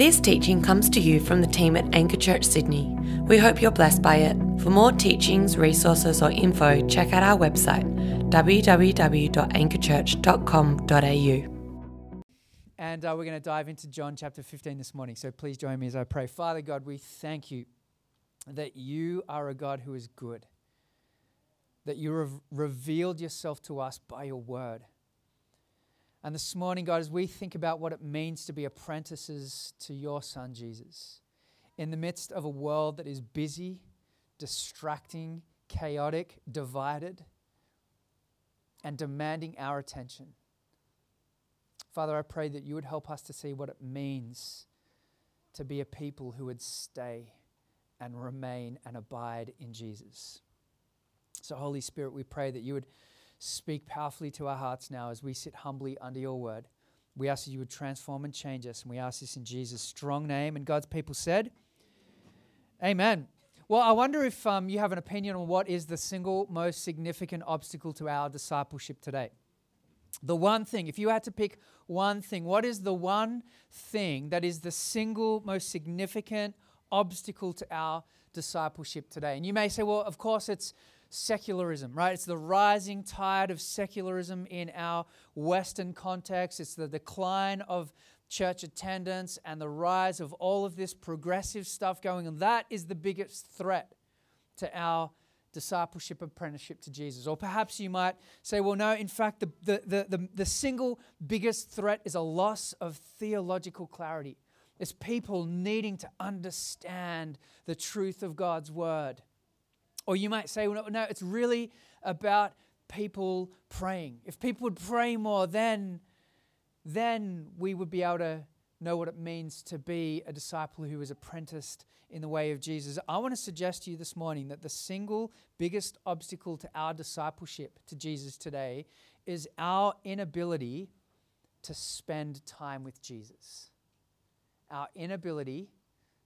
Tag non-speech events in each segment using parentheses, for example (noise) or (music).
This teaching comes to you from the team at Anchor Church Sydney. We hope you're blessed by it. For more teachings, resources, or info, check out our website www.anchorchurch.com.au. And uh, we're going to dive into John chapter 15 this morning. So please join me as I pray. Father God, we thank you that you are a God who is good, that you have revealed yourself to us by your word. And this morning, God, as we think about what it means to be apprentices to your Son, Jesus, in the midst of a world that is busy, distracting, chaotic, divided, and demanding our attention. Father, I pray that you would help us to see what it means to be a people who would stay and remain and abide in Jesus. So, Holy Spirit, we pray that you would speak powerfully to our hearts now as we sit humbly under your word. We ask that you would transform and change us, and we ask this in Jesus' strong name. And God's people said, Amen. Well, I wonder if um, you have an opinion on what is the single most significant obstacle to our discipleship today. The one thing, if you had to pick one thing, what is the one thing that is the single most significant obstacle to our discipleship today? And you may say, well, of course, it's secularism, right? It's the rising tide of secularism in our Western context. It's the decline of church attendance and the rise of all of this progressive stuff going on. That is the biggest threat to our discipleship apprenticeship to Jesus. Or perhaps you might say, well, no, in fact, the, the, the, the, single biggest threat is a loss of theological clarity. It's people needing to understand the truth of God's word. Or you might say, well, no, it's really about people praying. If people would pray more, then, then we would be able to know what it means to be a disciple who is apprenticed in the way of Jesus. I want to suggest to you this morning that the single biggest obstacle to our discipleship to Jesus today is our inability to spend time with Jesus. Our inability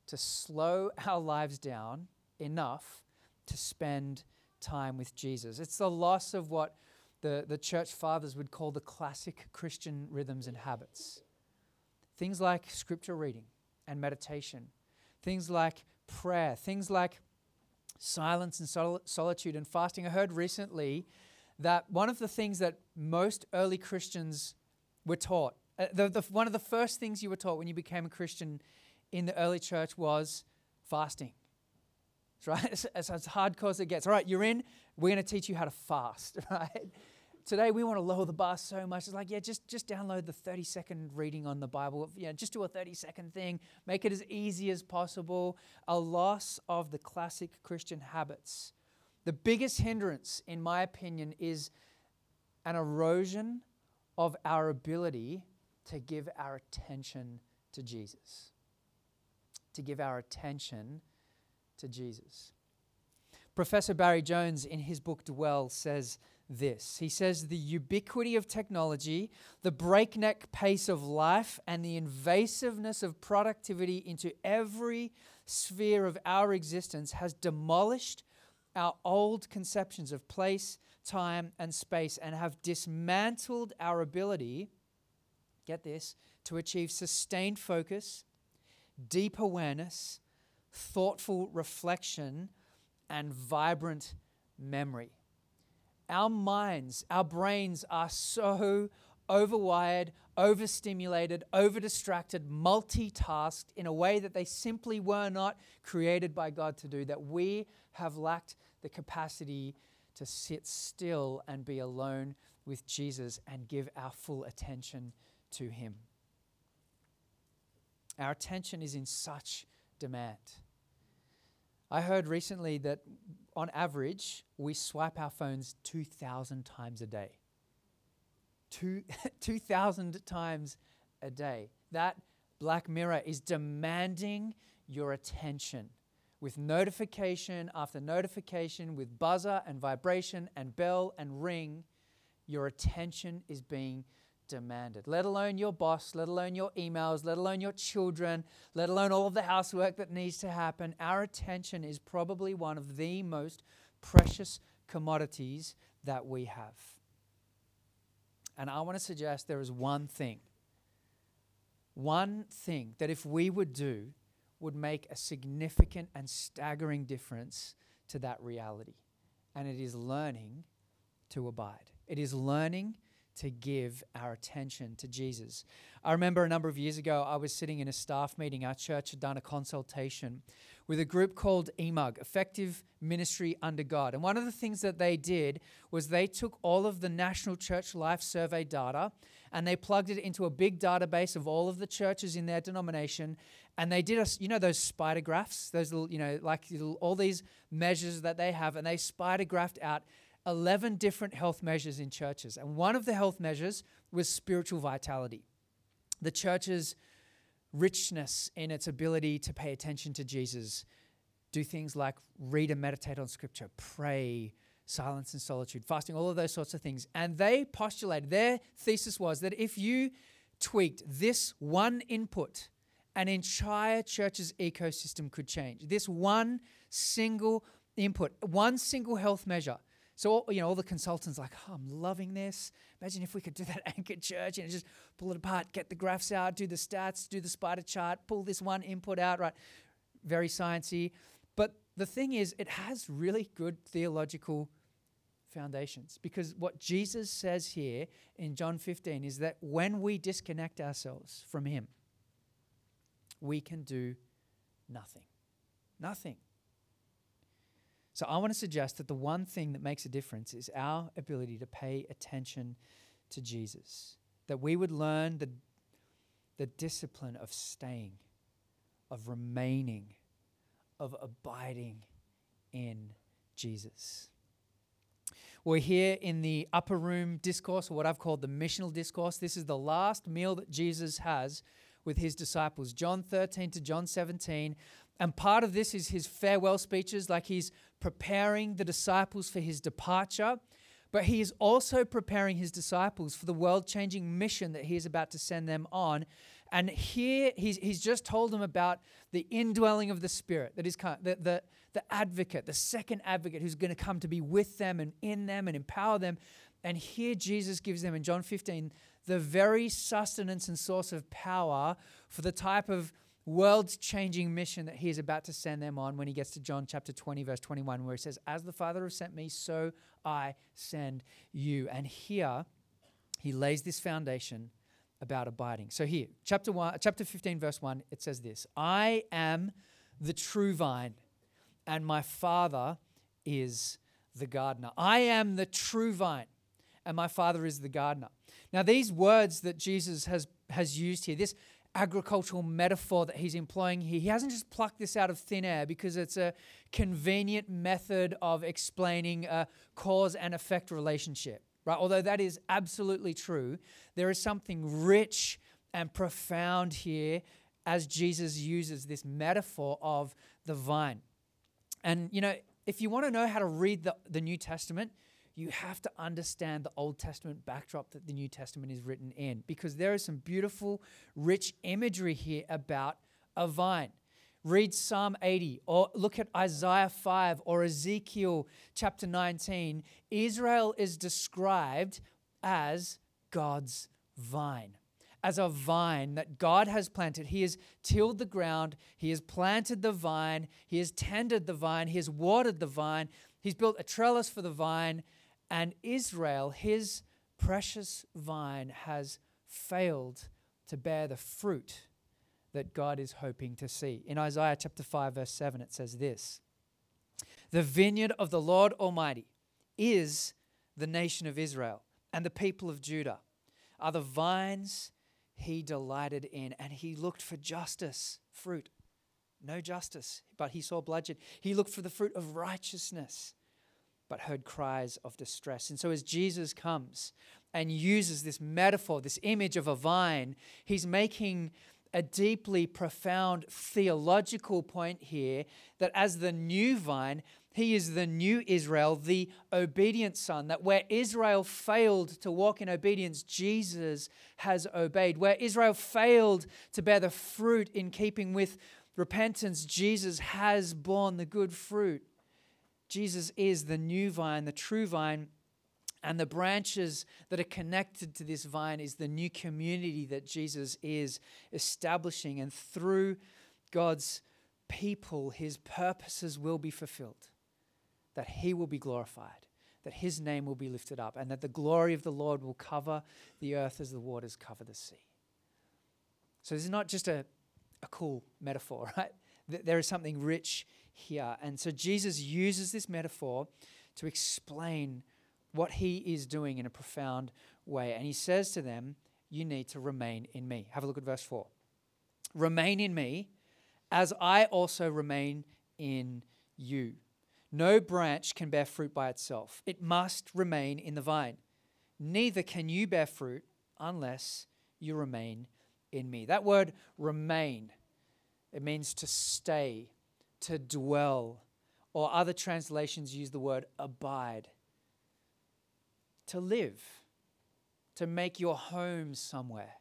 to slow (laughs) our lives down enough to spend time with Jesus. It's the loss of what the, the church fathers would call the classic Christian rhythms and habits. Things like scripture reading and meditation, things like prayer, things like silence and sol- solitude and fasting. I heard recently that one of the things that most early Christians were taught, uh, the, the, one of the first things you were taught when you became a Christian in the early church was fasting right? It's, (laughs) it's as hardcore as it gets. All right, you're in. We're going to teach you how to fast, (laughs) right? Today we want to lower the bar so much. It's like, yeah, just just download the 30 second reading on the Bible. Yeah, just do a 30 second thing. Make it as easy as possible. A loss of the classic Christian habits. The biggest hindrance, in my opinion, is an erosion of our ability to give our attention to Jesus. To give our attention to Jesus. Professor Barry Jones, in his book Dwell, says this. He says, The ubiquity of technology, the breakneck pace of life, and the invasiveness of productivity into every sphere of our existence has demolished our old conceptions of place, time, and space and have dismantled our ability, get this, to achieve sustained focus, deep awareness, thoughtful reflection, and vibrant memory. Our minds, our brains are so overwired, overstimulated, overdistracted, multitasked in a way that they simply were not created by God to do, that we have lacked the capacity to sit still and be alone with Jesus and give our full attention to Him. Our attention is in such demand. I heard recently that on average, we swipe our phones 2,000 times a day. 2,000 (laughs) times a day. That Black Mirror is demanding your attention with notification after notification, with buzzer and vibration and bell and ring. Your attention is being demanded, let alone your boss, let alone your emails, let alone your children, let alone all of the housework that needs to happen. Our attention is probably one of the most precious commodities that we have. And I want to suggest there is one thing one thing that if we would do would make a significant and staggering difference to that reality. And it is learning to abide. It is learning to give our attention to Jesus. I remember a number of years ago, I was sitting in a staff meeting. Our church had done a consultation with a group called EMUG, Effective Ministry Under God. And one of the things that they did was they took all of the National Church Life Survey data and they plugged it into a big database of all of the churches in their denomination. And they did, us, you know, those spider graphs, those little, you know, like all these measures that they have, and they spider graphed out 11 different health measures in churches. And one of the health measures was spiritual vitality. The church's richness in its ability to pay attention to Jesus, do things like read and meditate on scripture, pray, silence and solitude, fasting, all of those sorts of things. And they postulated, their thesis was that if you tweaked this one input, an entire church's ecosystem could change. This one single input, one single health measure so, you know, all the consultants like, oh, I'm loving this. Imagine if we could do that anchored church and just pull it apart, get the graphs out, do the stats, do the spider chart, pull this one input out, right? Very sciencey. But the thing is, it has really good theological foundations because what Jesus says here in John 15 is that when we disconnect ourselves from Him, we can do nothing. Nothing. So I want to suggest that the one thing that makes a difference is our ability to pay attention to Jesus. That we would learn the, the discipline of staying, of remaining, of abiding in Jesus. We're here in the upper room discourse, or what I've called the missional discourse. This is the last meal that Jesus has with his disciples. John 13 to John 17 and part of this is his farewell speeches, like he's preparing the disciples for his departure, but he is also preparing his disciples for the world changing mission that he is about to send them on. And here he's, he's just told them about the indwelling of the Spirit, that is kind of, the, the, the advocate, the second advocate who's going to come to be with them and in them and empower them. And here Jesus gives them in John 15 the very sustenance and source of power for the type of world changing mission that he is about to send them on when he gets to John chapter 20, verse 21, where he says, As the Father has sent me, so I send you. And here he lays this foundation about abiding. So here, chapter 1, chapter 15, verse 1, it says this I am the true vine, and my Father is the gardener. I am the true vine, and my Father is the gardener. Now, these words that Jesus has, has used here, this agricultural metaphor that he's employing here. He hasn't just plucked this out of thin air because it's a convenient method of explaining a cause and effect relationship, right? Although that is absolutely true, there is something rich and profound here as Jesus uses this metaphor of the vine. And, you know, if you want to know how to read the, the New Testament, you have to understand the Old Testament backdrop that the New Testament is written in because there is some beautiful, rich imagery here about a vine. Read Psalm 80 or look at Isaiah 5 or Ezekiel chapter 19. Israel is described as God's vine as a vine that God has planted. He has tilled the ground, He has planted the vine, He has tended the vine, He has watered the vine, He's built a trellis for the vine, and Israel, his precious vine, has failed to bear the fruit that God is hoping to see. In Isaiah chapter 5, verse 7, it says this The vineyard of the Lord Almighty is the nation of Israel, and the people of Judah are the vines he delighted in, and he looked for justice, fruit. No justice, but he saw bloodshed. He looked for the fruit of righteousness but heard cries of distress. And so, as Jesus comes and uses this metaphor, this image of a vine, he's making a deeply profound theological point here that as the new vine, he is the new Israel, the obedient son. That where Israel failed to walk in obedience, Jesus has obeyed. Where Israel failed to bear the fruit in keeping with repentance, Jesus has borne the good fruit. Jesus is the new vine, the true vine, And the branches that are connected to this vine is the new community that Jesus is establishing. And through God's people, his purposes will be fulfilled, that he will be glorified, that his name will be lifted up, and that the glory of the Lord will cover the earth as the waters cover the sea. So this is not just a, a cool metaphor, (laughs) right? There is something rich here. And so Jesus uses this metaphor to explain what he is doing in a profound way. And he says to them, You need to remain in me. Have a look at verse 4. Remain in me as I also remain in you. No branch can bear fruit by itself, it must remain in the vine. Neither can you bear fruit unless you remain in me. That word remain, it means to stay, to dwell, or other translations use the word abide to live, to make your home somewhere.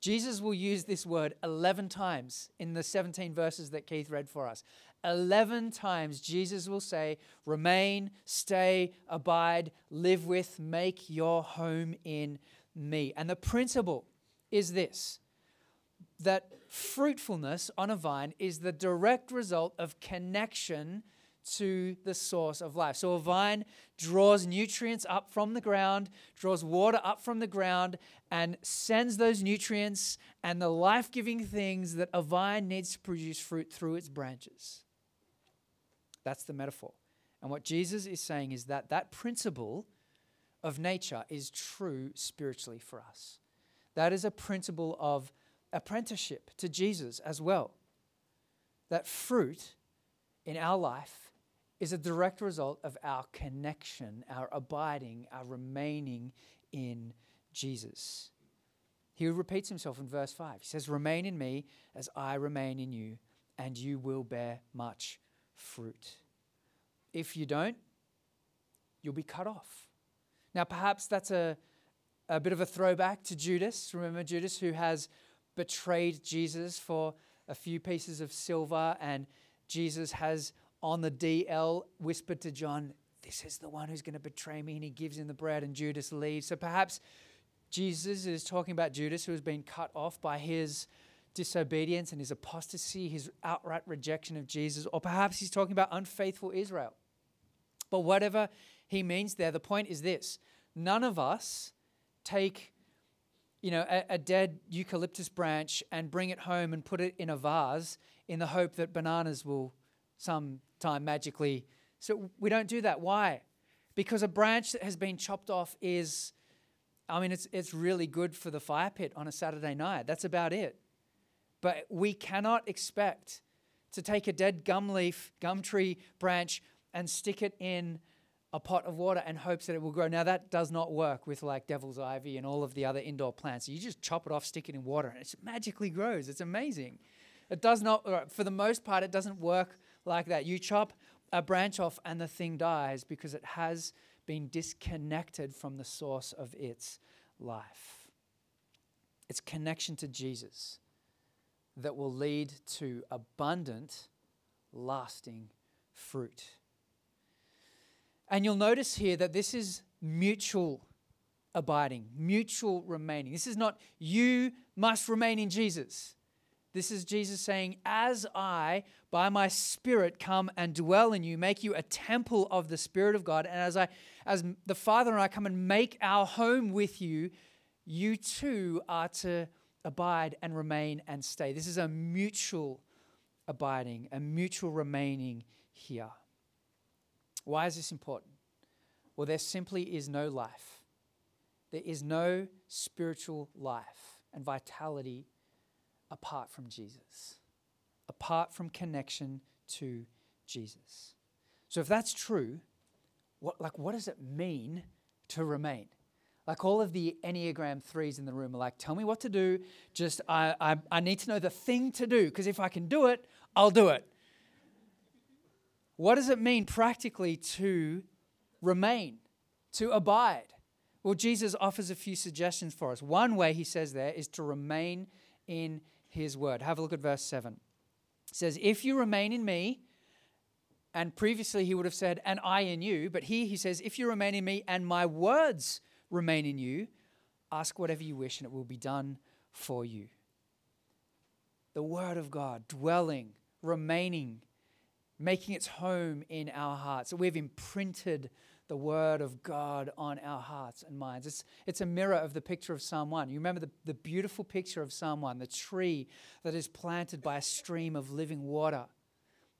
Jesus will use this word 11 times in the 17 verses that Keith read for us. 11 times Jesus will say, Remain, stay, abide, live with, make your home in me. And the principle is this that fruitfulness on a vine is the direct result of connection to the source of life. So a vine draws nutrients up from the ground, draws water up from the ground, and sends those nutrients and the life giving things that a vine needs to produce fruit through its branches. That's the metaphor. And what Jesus is saying is that that principle of nature is true spiritually for us. That is a principle of apprenticeship to Jesus as well. That fruit in our life is a direct result of our connection, our abiding, our remaining in Jesus. He repeats himself in verse 5. He says, Remain in me as I remain in you, and you will bear much fruit. If you don't, you'll be cut off. Now, perhaps that's a, a bit of a throwback to Judas. Remember Judas, who has betrayed Jesus for a few pieces of silver, and Jesus has on the DL whispered to John, This is the one who's going to betray me. And he gives him the bread, and Judas leaves. So perhaps Jesus is talking about Judas, who has been cut off by his disobedience and his apostasy, his outright rejection of Jesus. Or perhaps he's talking about unfaithful Israel. But whatever he means there, the point is this none of us take you know, a, a, dead eucalyptus branch and bring it home and put it in a vase in the hope that bananas will sometime magically. So we don't do that. Why? Because a branch that has been chopped off is, I mean, it's, it's really good for the fire pit on a Saturday night. That's about it. But we cannot expect to take a dead gum leaf, gum tree branch and stick it in a pot of water and hopes that it will grow. Now that does not work with like devil's ivy and all of the other indoor plants. You just chop it off, stick it in water, and it magically grows. It's amazing. It does not, for the most part, it doesn't work like that. You chop a branch off and the thing dies because it has been disconnected from the source of its life. It's connection to Jesus that will lead to abundant, lasting fruit. And you'll notice here that this is mutual abiding, mutual remaining. This is not you must remain in Jesus. This is Jesus saying, As I, by my Spirit, come and dwell in you, make you a temple of the Spirit of God, and as I, as the Father and I come and make our home with you, you too are to abide and remain and stay. This is a mutual abiding, a mutual remaining here. Why is this important? Well, there simply is no life. There is no spiritual life and vitality apart from Jesus, apart from connection to Jesus. So if that's true, what, like, what does it mean to remain? Like all of the Enneagram threes in the room are like, tell me what to do. Just, I, I, I need to know the thing to do, because if I can do it, I'll do it. What does it mean practically to remain, to abide? Well, Jesus offers a few suggestions for us. One way he says there is to remain in his word. Have a look at verse 7. It says, If you remain in me, And previously he would have said, and I in you. But here he says, if you remain in me and my words remain in you, ask whatever you wish and it will be done for you. The word of God dwelling, remaining, making its home in our hearts. We've imprinted the word of God on our hearts and minds. It's, it's a mirror of the picture of Psalm 1. You remember the, the beautiful picture of Psalm 1, the tree that is planted by a stream of living water.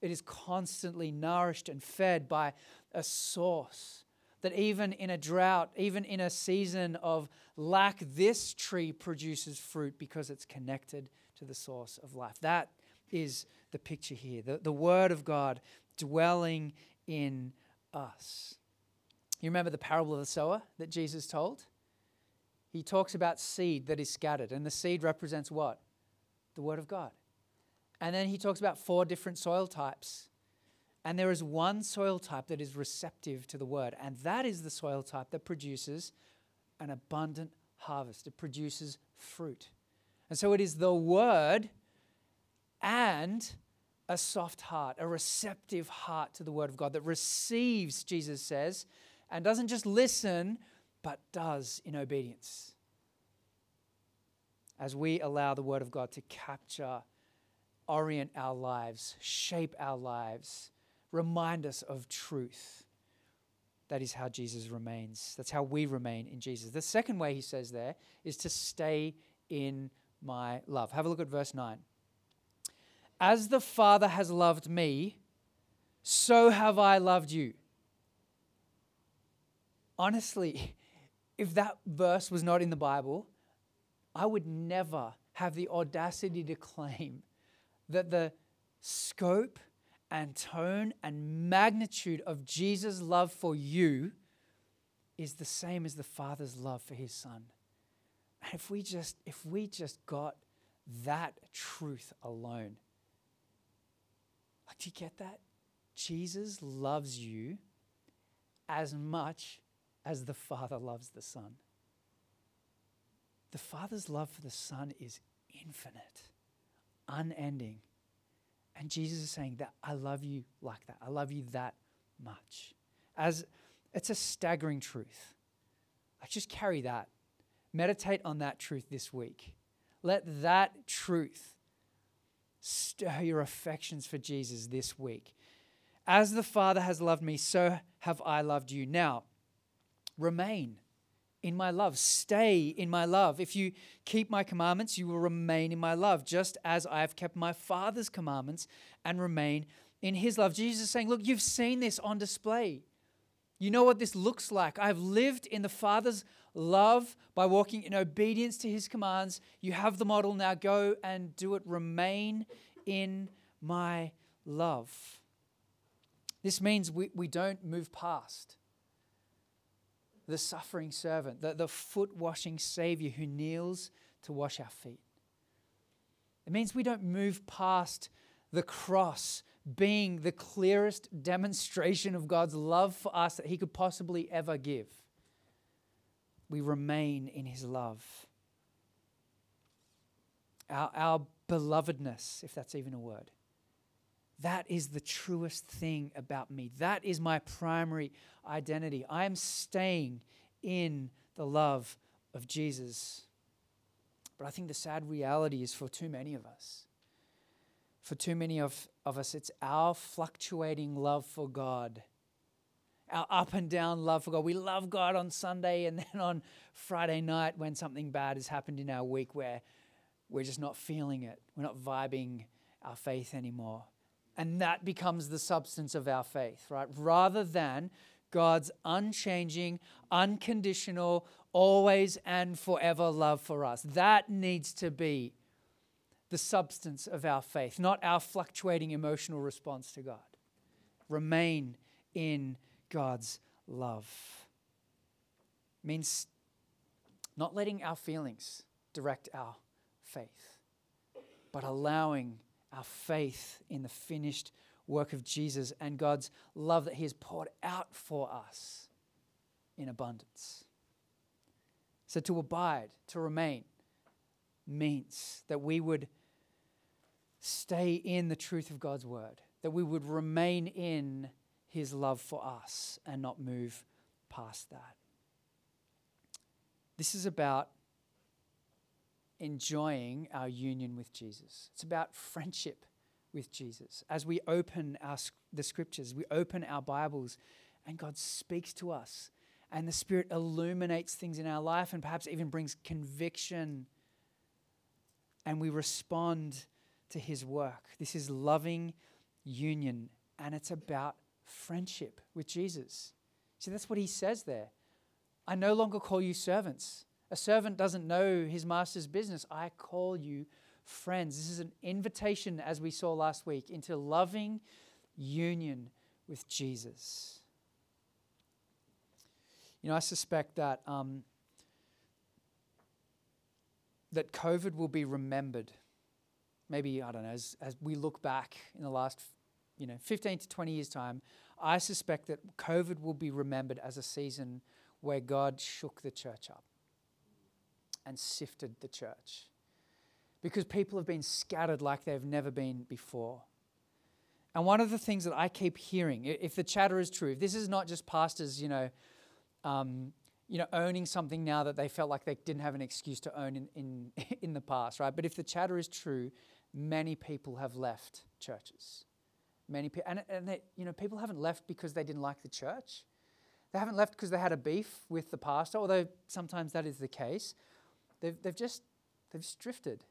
It is constantly nourished and fed by a source that even in a drought, even in a season of lack, this tree produces fruit because it's connected to the source of life. That is the picture here the, the Word of God dwelling in us. You remember the parable of the sower that Jesus told? He talks about seed that is scattered, and the seed represents what? The Word of God. And then he talks about four different soil types. And there is one soil type that is receptive to the word, and that is the soil type that produces an abundant harvest. It produces fruit. And so it is the word and a soft heart, a receptive heart to the word of God that receives, Jesus says, and doesn't just listen, but does in obedience. As we allow the word of God to capture orient our lives, shape our lives, remind us of truth. That is how Jesus remains. That's how we remain in Jesus. The second way he says there is to stay in my love. Have a look at verse 9. As the Father has loved me, so have I loved you. Honestly, if that verse was not in the Bible, I would never have the audacity to claim that the scope and tone and magnitude of Jesus' love for you is the same as the Father's love for his Son. And if we just, if we just got that truth alone, like, do you get that? Jesus loves you as much as the Father loves the Son. The Father's love for the Son is infinite unending. And Jesus is saying that I love you like that. I love you that much. As it's a staggering truth. Like just carry that. Meditate on that truth this week. Let that truth stir your affections for Jesus this week. As the Father has loved me, so have I loved you. Now, remain in my love. Stay in my love. If you keep my commandments, you will remain in my love, just as I have kept my Father's commandments and remain in his love. Jesus is saying, Look, you've seen this on display. You know what this looks like. I've lived in the Father's love by walking in obedience to his commands. You have the model. Now go and do it. Remain in my love. This means we, we don't move past the suffering servant, the, the foot washing Savior who kneels to wash our feet. It means we don't move past the cross being the clearest demonstration of God's love for us that He could possibly ever give. We remain in His love. Our, our belovedness, if that's even a word, that is the truest thing about me. That is my primary identity. I am staying in the love of Jesus. But I think the sad reality is for too many of us. For too many of, of us, it's our fluctuating love for God, our up and down love for God. We love God on Sunday, and (laughs) then on Friday night, when something bad has happened in our week where we're just not feeling it, we're not vibing our faith anymore. And that becomes the substance of our faith, right? Rather than God's unchanging, unconditional, always and forever love for us. That needs to be the substance of our faith, not our fluctuating emotional response to God. Remain in God's love. Means not letting our feelings direct our faith, but allowing our faith in the finished work of Jesus and God's love that He has poured out for us in abundance. So to abide, to remain, means that we would stay in the truth of God's word, that we would remain in his love for us and not move past that. This is about enjoying our union with Jesus. It's about friendship with Jesus. As we open our, the scriptures, we open our Bibles, and God speaks to us, and the Spirit illuminates things in our life and perhaps even brings conviction, and we respond to His work. This is loving union, and it's about friendship with Jesus. See, that's what He says there. I no longer call you servants. A servant doesn't know his master's business. I call you friends. This is an invitation, as we saw last week, into loving union with Jesus. You know, I suspect that um, that COVID will be remembered. Maybe I don't know as as we look back in the last, you know, 15 to 20 years time. I suspect that COVID will be remembered as a season where God shook the church up and sifted the church because people have been scattered like they've never been before. And one of the things that I keep hearing, if the chatter is true, if this is not just pastors, you know, um, you know, owning something now that they felt like they didn't have an excuse to own in, in, (laughs) in the past, right? But if the chatter is true, many people have left churches. Many people, and, and they, you know, people haven't left because they didn't like the church. They haven't left because they had a beef with the pastor, although sometimes that is the case. They've, they've just they've just drifted.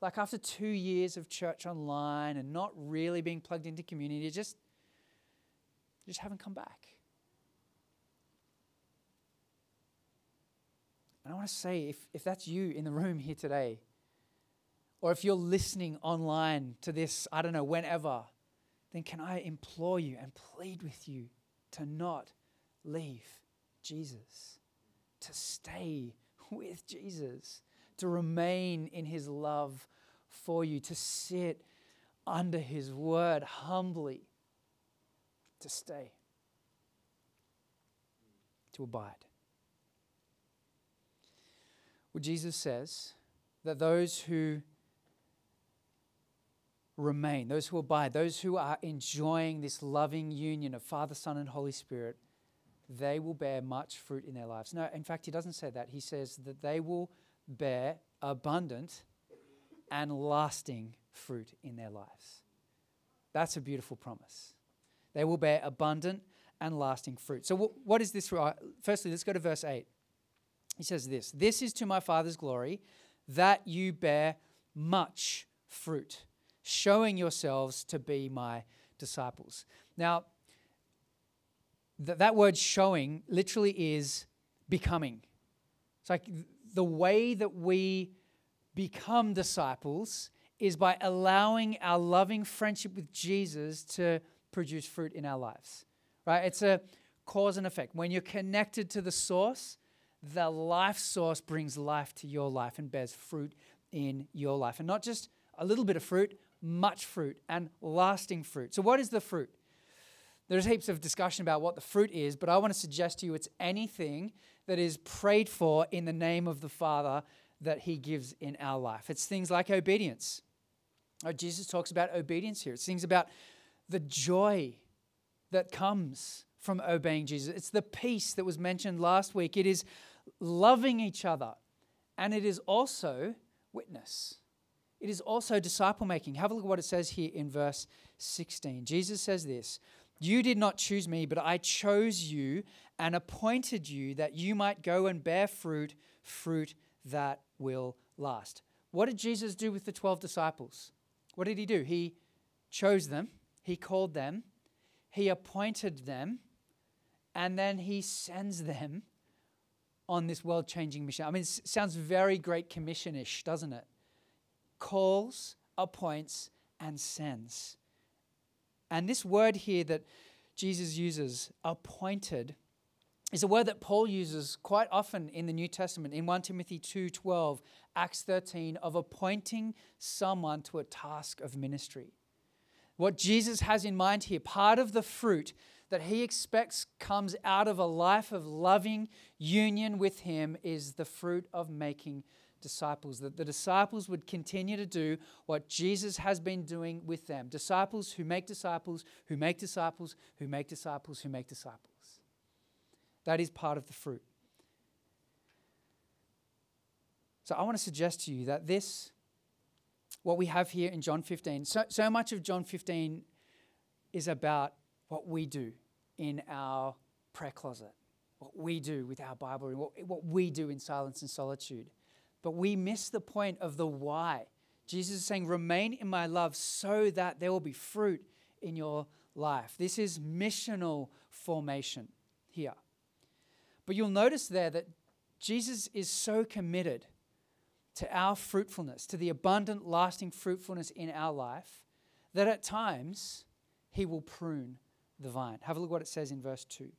Like after two years of church online and not really being plugged into community, just, just haven't come back. And I want to say if, if that's you in the (laughs) room here today, or if you're listening online to this, I don't know, whenever, then can I implore you and plead with you to not leave Jesus, to stay with Jesus to remain in his love for you, to sit under his word humbly, to stay, to abide. Well, Jesus says that those who remain, those who abide, those who are enjoying this loving union of Father, Son, and Holy Spirit, they will bear much fruit in their lives. No, in fact, he doesn't say that. He says that they will bear abundant and lasting fruit in their lives. That's a beautiful promise. They will bear abundant and lasting fruit. So, what is this? Firstly, let's go to verse 8. He says this This is to my Father's glory that you bear much fruit, showing yourselves to be my disciples. Now, th- that word showing literally is becoming. It's like the way that we become disciples is by allowing our loving friendship with Jesus to produce fruit in our lives. Right? It's a cause and effect. When you're connected to the source, the life source brings life to your life and bears fruit in your life. And not just a little bit of fruit, much fruit and lasting fruit. So, what is the fruit? There's heaps of discussion about what the fruit is, but I want to suggest to you it's anything that is prayed for in the name of the Father that He gives in our life. It's things like obedience. Oh, Jesus talks about obedience here. It's things about the joy that comes from obeying Jesus. It's the peace that was mentioned last week. It is loving each other. And it is also witness. It is also disciple making. Have a look at what it says here in verse 16. Jesus says this You did not choose me, but I chose you and appointed you that you might go and bear fruit, fruit that will last. What did Jesus do with the 12 disciples? What did he do? He chose them, he called them, he appointed them, and then he sends them on this world changing mission. I mean, it sounds very great commission ish, doesn't it? Calls, appoints, and sends. And this word here that Jesus uses, appointed, is a word that Paul uses quite often in the New Testament in 1 Timothy 2:12, Acts 13 of appointing someone to a task of ministry. What Jesus has in mind here, part of the fruit that he expects comes out of a life of loving union with him is the fruit of making disciples, that the disciples would continue to do what Jesus has been doing with them. Disciples who make disciples, who make disciples, who make disciples, who make disciples. That is part of the fruit. So I want to suggest to you that this, what we have here in John 15, so, so much of John 15 is about what we do in our prayer closet, what we do with our Bible, what we do in silence and solitude. But we miss the point of the why. Jesus is saying, Remain in my love so that there will be fruit in your life. This is missional formation here. But you'll notice there that Jesus is so committed to our fruitfulness, to the abundant, lasting fruitfulness in our life, that at times he will prune the vine. Have a look what it says in verse 2.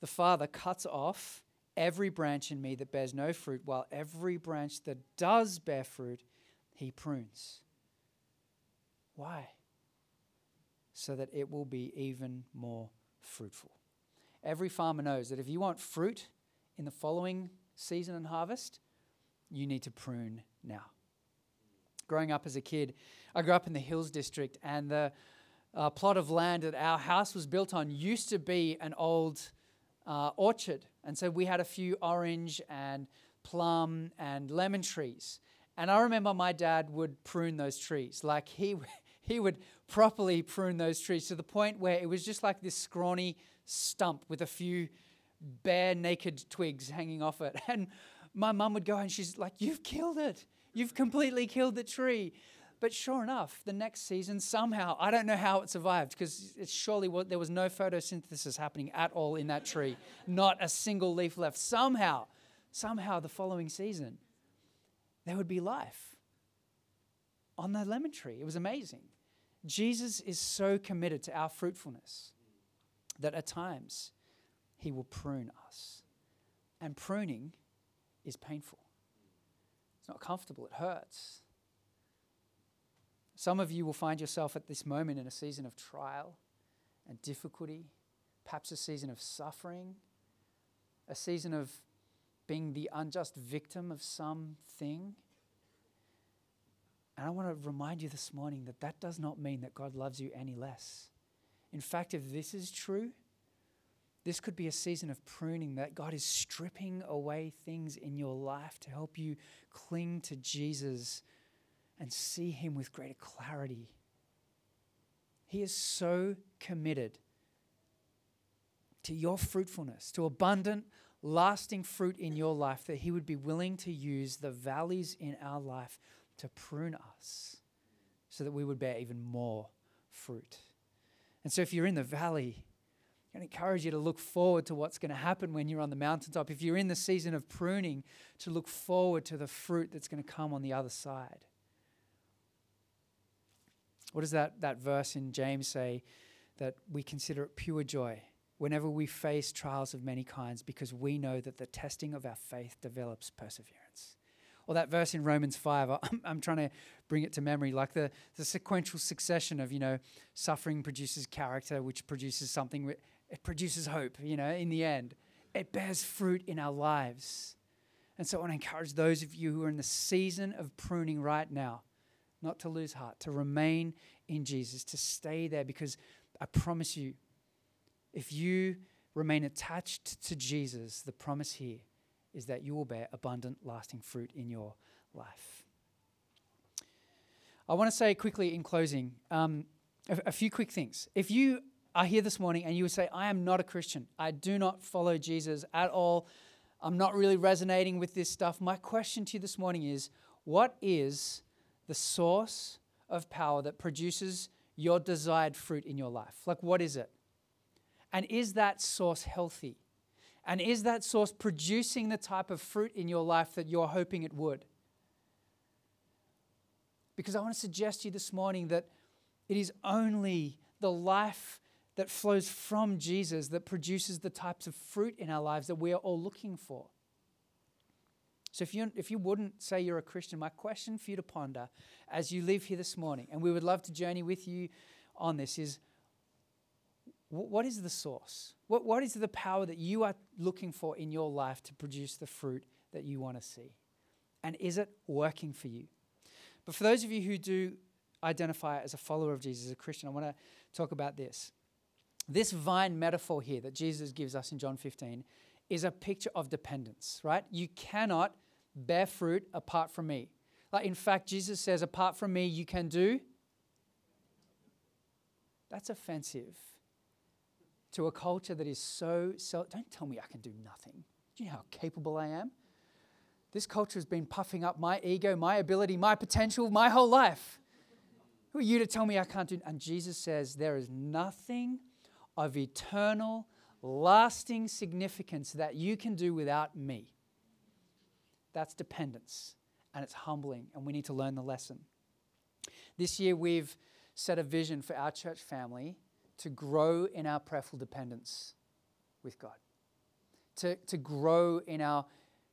The Father cuts off every branch in me that bears no fruit, while every branch that does bear fruit, he prunes. Why? So that it will be even more fruitful. Every farmer knows that if you want fruit in the following season and harvest, you need to prune now. Growing up as a kid, I grew up in the Hills District, and the uh, plot of land that our house was built on used to be an old uh, orchard. And so we had a few orange and plum and lemon trees. And I remember my dad would prune those trees. Like he, (laughs) he would properly prune those trees to the point where it was just like this scrawny stump with a few bare, naked twigs hanging off it. (laughs) And my mum would go and she's like, You've killed it. You've completely killed the tree. But sure enough, the next season, somehow, I don't know how it survived because it's surely there was no photosynthesis happening at all in that tree, not a single leaf left. Somehow, somehow, the following season, there would be life on the lemon tree. It was amazing. Jesus is so committed to our fruitfulness that at times he will prune us. And pruning is painful, it's not comfortable, it hurts. Some of you will find yourself at this moment in a season of trial and difficulty, perhaps a season of suffering, a season of being the unjust victim of something. And I want to remind you this morning that that does not mean that God loves you any less. In fact, if this is true, this could be a season of pruning that God is stripping away things in your life to help you cling to Jesus and see Him with greater clarity. He is so committed to your fruitfulness, to abundant, lasting fruit in your life, that He would be willing to use the valleys in our life to prune us so that we would bear even more fruit. And so, if you're in the valley, I encourage you to look forward to what's going to happen when you're on the mountaintop. If you're in the season of pruning, to look forward to the fruit that's going to come on the other side. What does that, that verse in James say? That we consider it pure joy whenever we face trials of many kinds because we know that the testing of our faith develops perseverance. Or that verse in Romans 5, (laughs) I'm, I'm trying to bring it to memory, like the, the sequential succession of, you know, suffering produces character, which produces something, it produces hope, you know, in the end. It bears fruit in our lives. And so I want to encourage those of you who are in the season of pruning right now not to lose heart, to remain in Jesus, to stay there, because I promise you, if you remain attached to Jesus, the promise here is that you will bear abundant, lasting fruit in your life. I want to say quickly in closing um, a, a few quick things. If you are here this morning and you would say, I am not a Christian, I do not follow Jesus at all, I'm not really resonating with this stuff, my question to you this morning is, what is the source of power that produces your desired fruit in your life? Like, what is it? And is that source healthy? And is that source producing the type of fruit in your life that you're hoping it would? Because I want to suggest to you this morning that it is only the life that flows from Jesus that produces the types of fruit in our lives that we are all looking for. So if you, if you wouldn't say you're a Christian, my question for you to ponder as you live here this morning, and we would love to journey with you on this, is what is the source? What, what is the power that you are looking for in your life to produce the fruit that you want to see? And is it working for you? But for those of you who do identify as a follower of Jesus, as a Christian, I want to talk about this. This vine metaphor here that Jesus gives us in John 15 is a picture of dependence, right? You cannot bear fruit apart from me. Like, in fact, Jesus says, apart from me, you can do. That's offensive to a culture that is so self. Don't tell me I can do nothing. Do you know how capable I am? This culture has been puffing up my ego, my ability, my potential my whole life. Who are you to tell me I can't do? And Jesus says there is nothing of eternal, lasting significance that you can do without me. That's dependence, and it's humbling, and we need to learn the lesson. This year, we've set a vision for our church family to grow in our prayerful dependence with God, to, to grow in our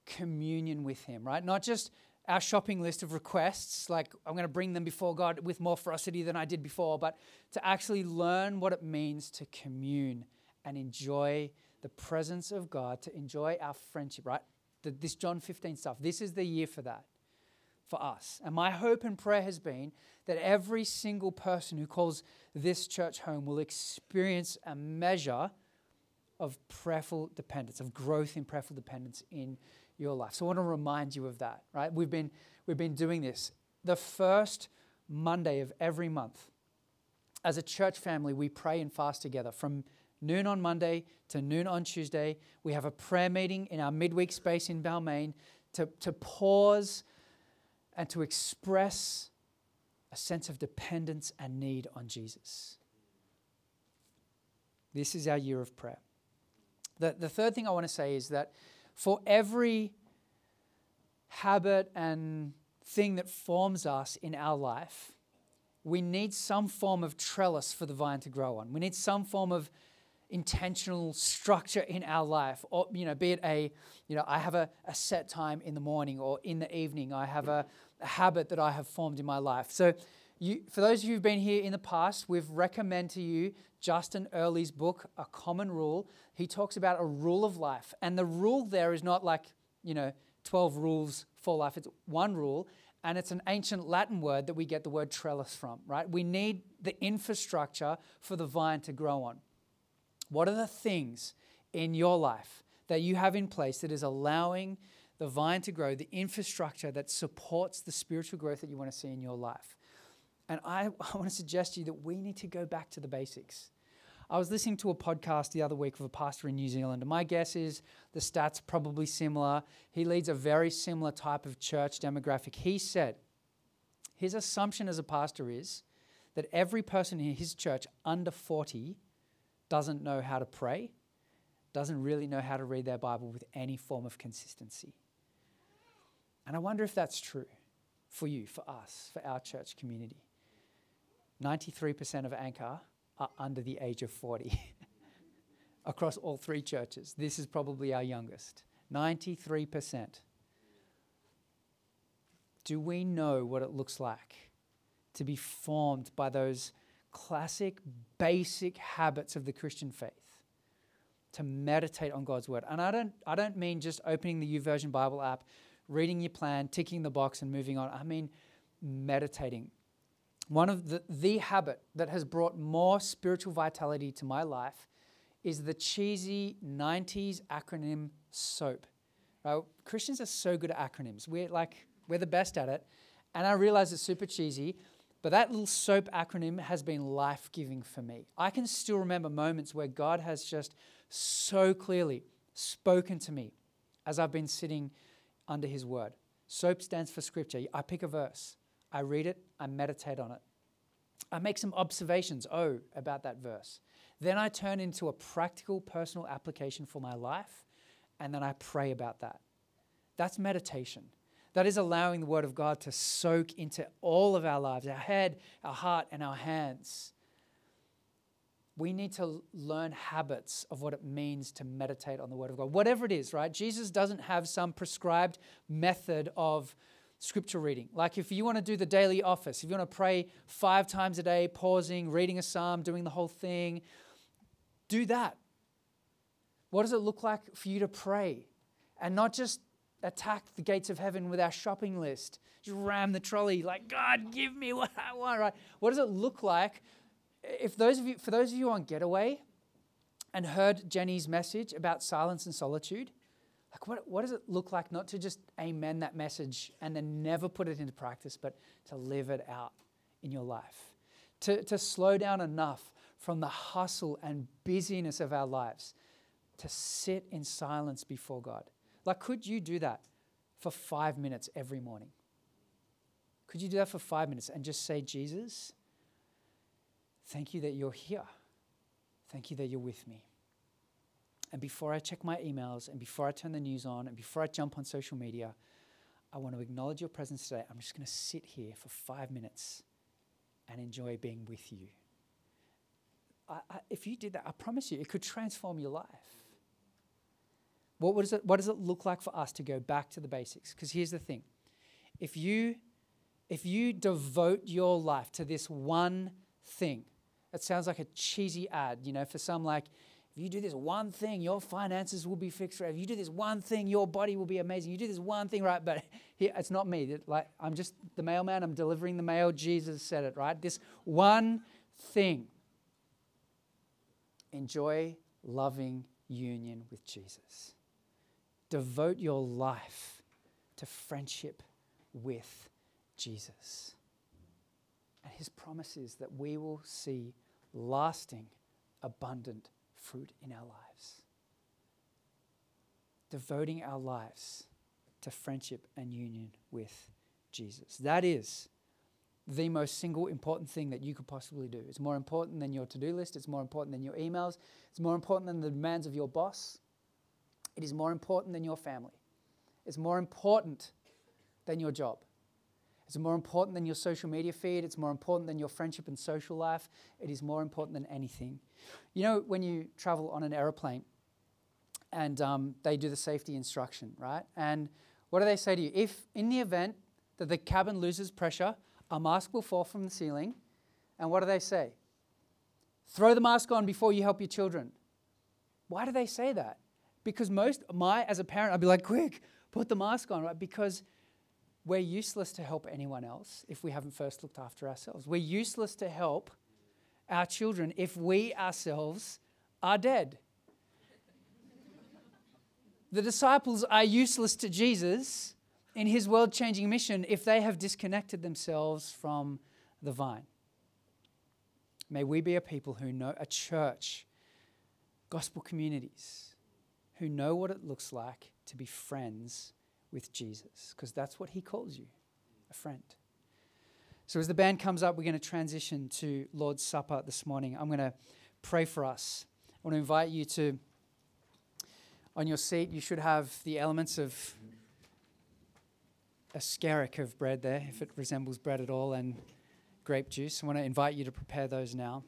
communion with Him, right? Not just our shopping list of requests, like I'm going to bring them before God with more ferocity than I did before, but to actually learn what it means to commune and enjoy the presence of God, to enjoy our friendship, right? The, this John 15 stuff. This is the year for that, for us. And my hope and prayer has been that every single person who calls this church home will experience a measure of prayerful dependence, of growth in prayerful dependence in your life. So I want to remind you of that, right? We've been, we've been doing this. The first Monday of every month, as a church family, we pray and fast together from noon on Monday to noon on Tuesday. We have a prayer meeting in our midweek space in Balmain to, to pause and to express a sense of dependence and need on Jesus. This is our year of prayer. The, the third thing I want to say is that for every habit and thing that forms us in our life, we need some form of trellis for the vine to grow on. We need some form of intentional structure in our life or you know be it a you know i have a, a set time in the morning or in the evening i have a, a habit that i have formed in my life so you, for those of you who've been here in the past, we've recommended to you Justin Earley's book, A Common Rule. He talks about a rule of life. And the rule there is not like, you know, 12 rules for life. It's one rule. And it's an ancient Latin word that we get the word trellis from, right? We need the infrastructure for the vine to grow on. What are the things in your life that you have in place that is allowing the vine to grow, the infrastructure that supports the spiritual growth that you want to see in your life? And I, (laughs) I want to suggest to you that we need to go back to the basics. I was listening to a podcast the other week of a pastor in New Zealand, and my guess is the stats probably similar. He leads a very similar type of church demographic. He said his assumption as a pastor is that every person in his church under 40 doesn't know how to pray, doesn't really know how to read their Bible with any form of consistency. And I wonder if that's true for you, for us, for our church community. 93% of Anchor are under the age of 40 (laughs) across all three churches. This is probably our youngest. 93%. Do we know what it looks like to be formed by those classic, basic habits of the Christian faith? To meditate on God's word. And I don't, I don't mean just opening the YouVersion Bible app, reading your plan, ticking the box, and moving on. I mean meditating, one of the, the habit that has brought more spiritual vitality to my life is the cheesy 90s acronym SOAP. Right? Christians are so good at acronyms. We're like, we're the best at it. And I realize it's super cheesy, but that little SOAP acronym has been life giving for me. I can still remember moments where God has just so clearly spoken to me as I've been sitting under His word. SOAP stands for scripture. I pick a verse, I read it, I meditate on it. I make some observations, oh, about that verse. Then I turn into a practical personal application for my life, and then I pray about that. That's meditation. That is allowing the Word of God to soak into all of our lives, our head, our heart, and our hands. We need to learn habits of what it means to meditate on the Word of God. Whatever it is, right? Jesus doesn't have some prescribed method of scripture reading. Like if you want to do the daily office, if you want to pray five times a day, pausing, reading a psalm, doing the whole thing, do that. What does it look like for you to pray? And not just attack the gates of heaven with our shopping list. Just ram the trolley, like, God, give me what I want, right? What does it look like? If those of you, for those of you on Getaway and heard Jenny's message about silence and solitude, like what, what does it look like not to just amen that message and then never put it into practice, but to live it out in your life? To, to slow down enough from the hustle and busyness of our lives to sit in silence before God. Like, could you do that for five minutes every morning? Could you do that for five minutes and just say, Jesus, thank you that you're here. Thank you that you're with me. And before I check my emails and before I turn the news on and before I jump on social media, I want to acknowledge your presence today. I'm just going to sit here for five minutes and enjoy being with you. I, I, if you did that, I promise you, it could transform your life. What, does it, what does it look like for us to go back to the basics? Because here's the thing if you, if you devote your life to this one thing, it sounds like a cheesy ad, you know, for some like, if you do this one thing, your finances will be fixed. Right? If you do this one thing, your body will be amazing. You do this one thing, right? But (laughs) here, it's not me. Like I'm just the mailman. I'm delivering the mail. Jesus said it, right? This one thing. Enjoy loving union with Jesus. Devote your life to friendship with Jesus. And his promise is that we will see lasting, abundant fruit in our lives. Devoting our lives to friendship and union with Jesus. That is the most single important thing that you could possibly do. It's more important than your to do list, it's more important than your emails, it's more important than the demands of your boss, it is more important than your family, it's more important than your job. It's more important than your social media feed. It's more important than your friendship and social life. It is more important than anything. You know, when you travel on an aeroplane and um, they do the safety instruction, right? And what do they say to you? If in the event that the cabin loses pressure, a mask will fall from the ceiling. And what do they say? Throw the mask on before you help your children. Why do they say that? Because most, my, as a parent, I'd be like, quick, put the mask on, right? Because we're useless to help anyone else if we haven't first looked after ourselves. We're useless to help our children if we ourselves are dead. the disciples are useless to Jesus in his world changing mission if they have disconnected themselves from the vine. May we be a people who know, a church, gospel communities, who know what it looks like to be friends with Jesus, because that's what he calls you a friend. So, as the band comes up, we're going to transition to Lord's Supper this morning. I'm going to pray for us. I want to invite you to, on your seat, you should have the elements of a skerrick of bread there, if it resembles bread at all, and grape juice. I want to invite you to prepare those now.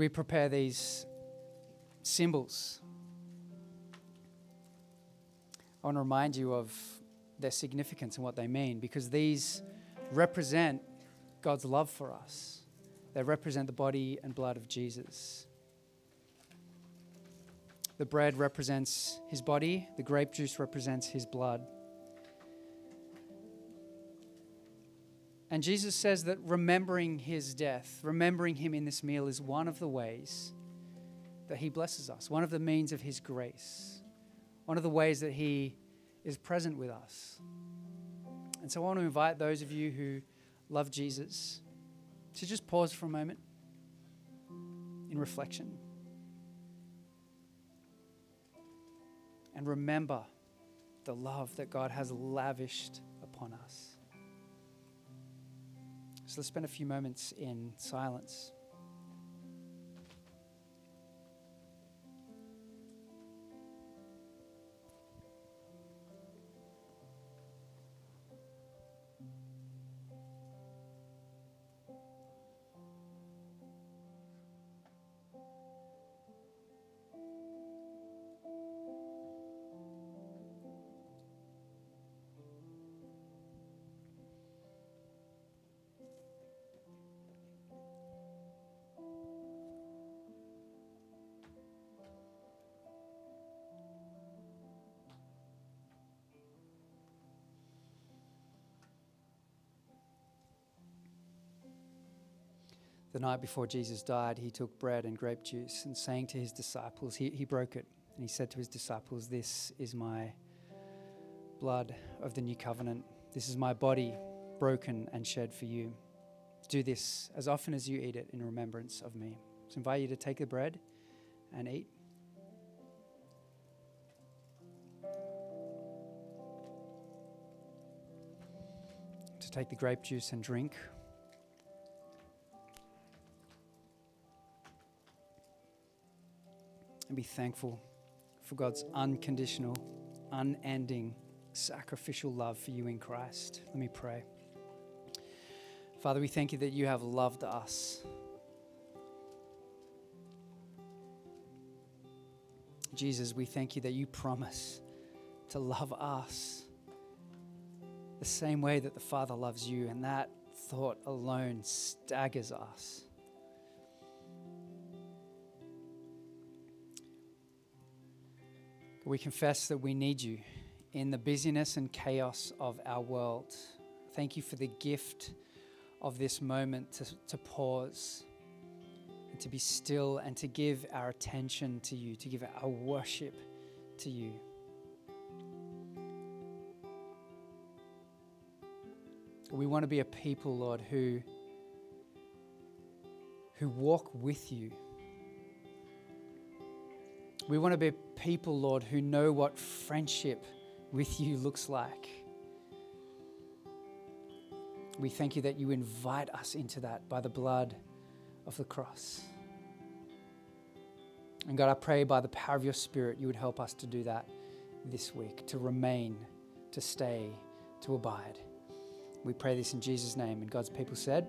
We prepare these symbols, I want to remind you of their significance and what they mean because these represent God's love for us. They represent the body and blood of Jesus. The bread represents his body, the grape juice represents his blood. And Jesus says that remembering his death, remembering him in this meal, is one of the ways that he blesses us, one of the means of his grace, one of the ways that he is present with us. And so I want to invite those of you who love Jesus to just pause for a moment in reflection and remember the love that God has lavished upon us. So let's spend a few moments in silence. The night before Jesus died, he took bread and grape juice and saying to his disciples, he, he broke it and he said to his disciples, This is my blood of the new covenant. This is my body broken and shed for you. Do this as often as you eat it in remembrance of me. So I invite you to take the bread and eat. To take the grape juice and drink. And be thankful for God's unconditional, unending, sacrificial love for you in Christ. Let me pray. Father, we thank you that you have loved us. Jesus, we thank you that you promise to love us the same way that the Father loves you, and that thought alone staggers us. We confess that we need you in the busyness and chaos of our world. Thank you for the gift of this moment to, to pause and to be still and to give our attention to you, to give our worship to you. We want to be a people, Lord, who, who walk with you. We want to be people, Lord, who know what friendship with you looks like. We thank you that you invite us into that by the blood of the cross. And God, I pray by the power of your Spirit, you would help us to do that this week, to remain, to stay, to abide. We pray this in Jesus' name. And God's people said,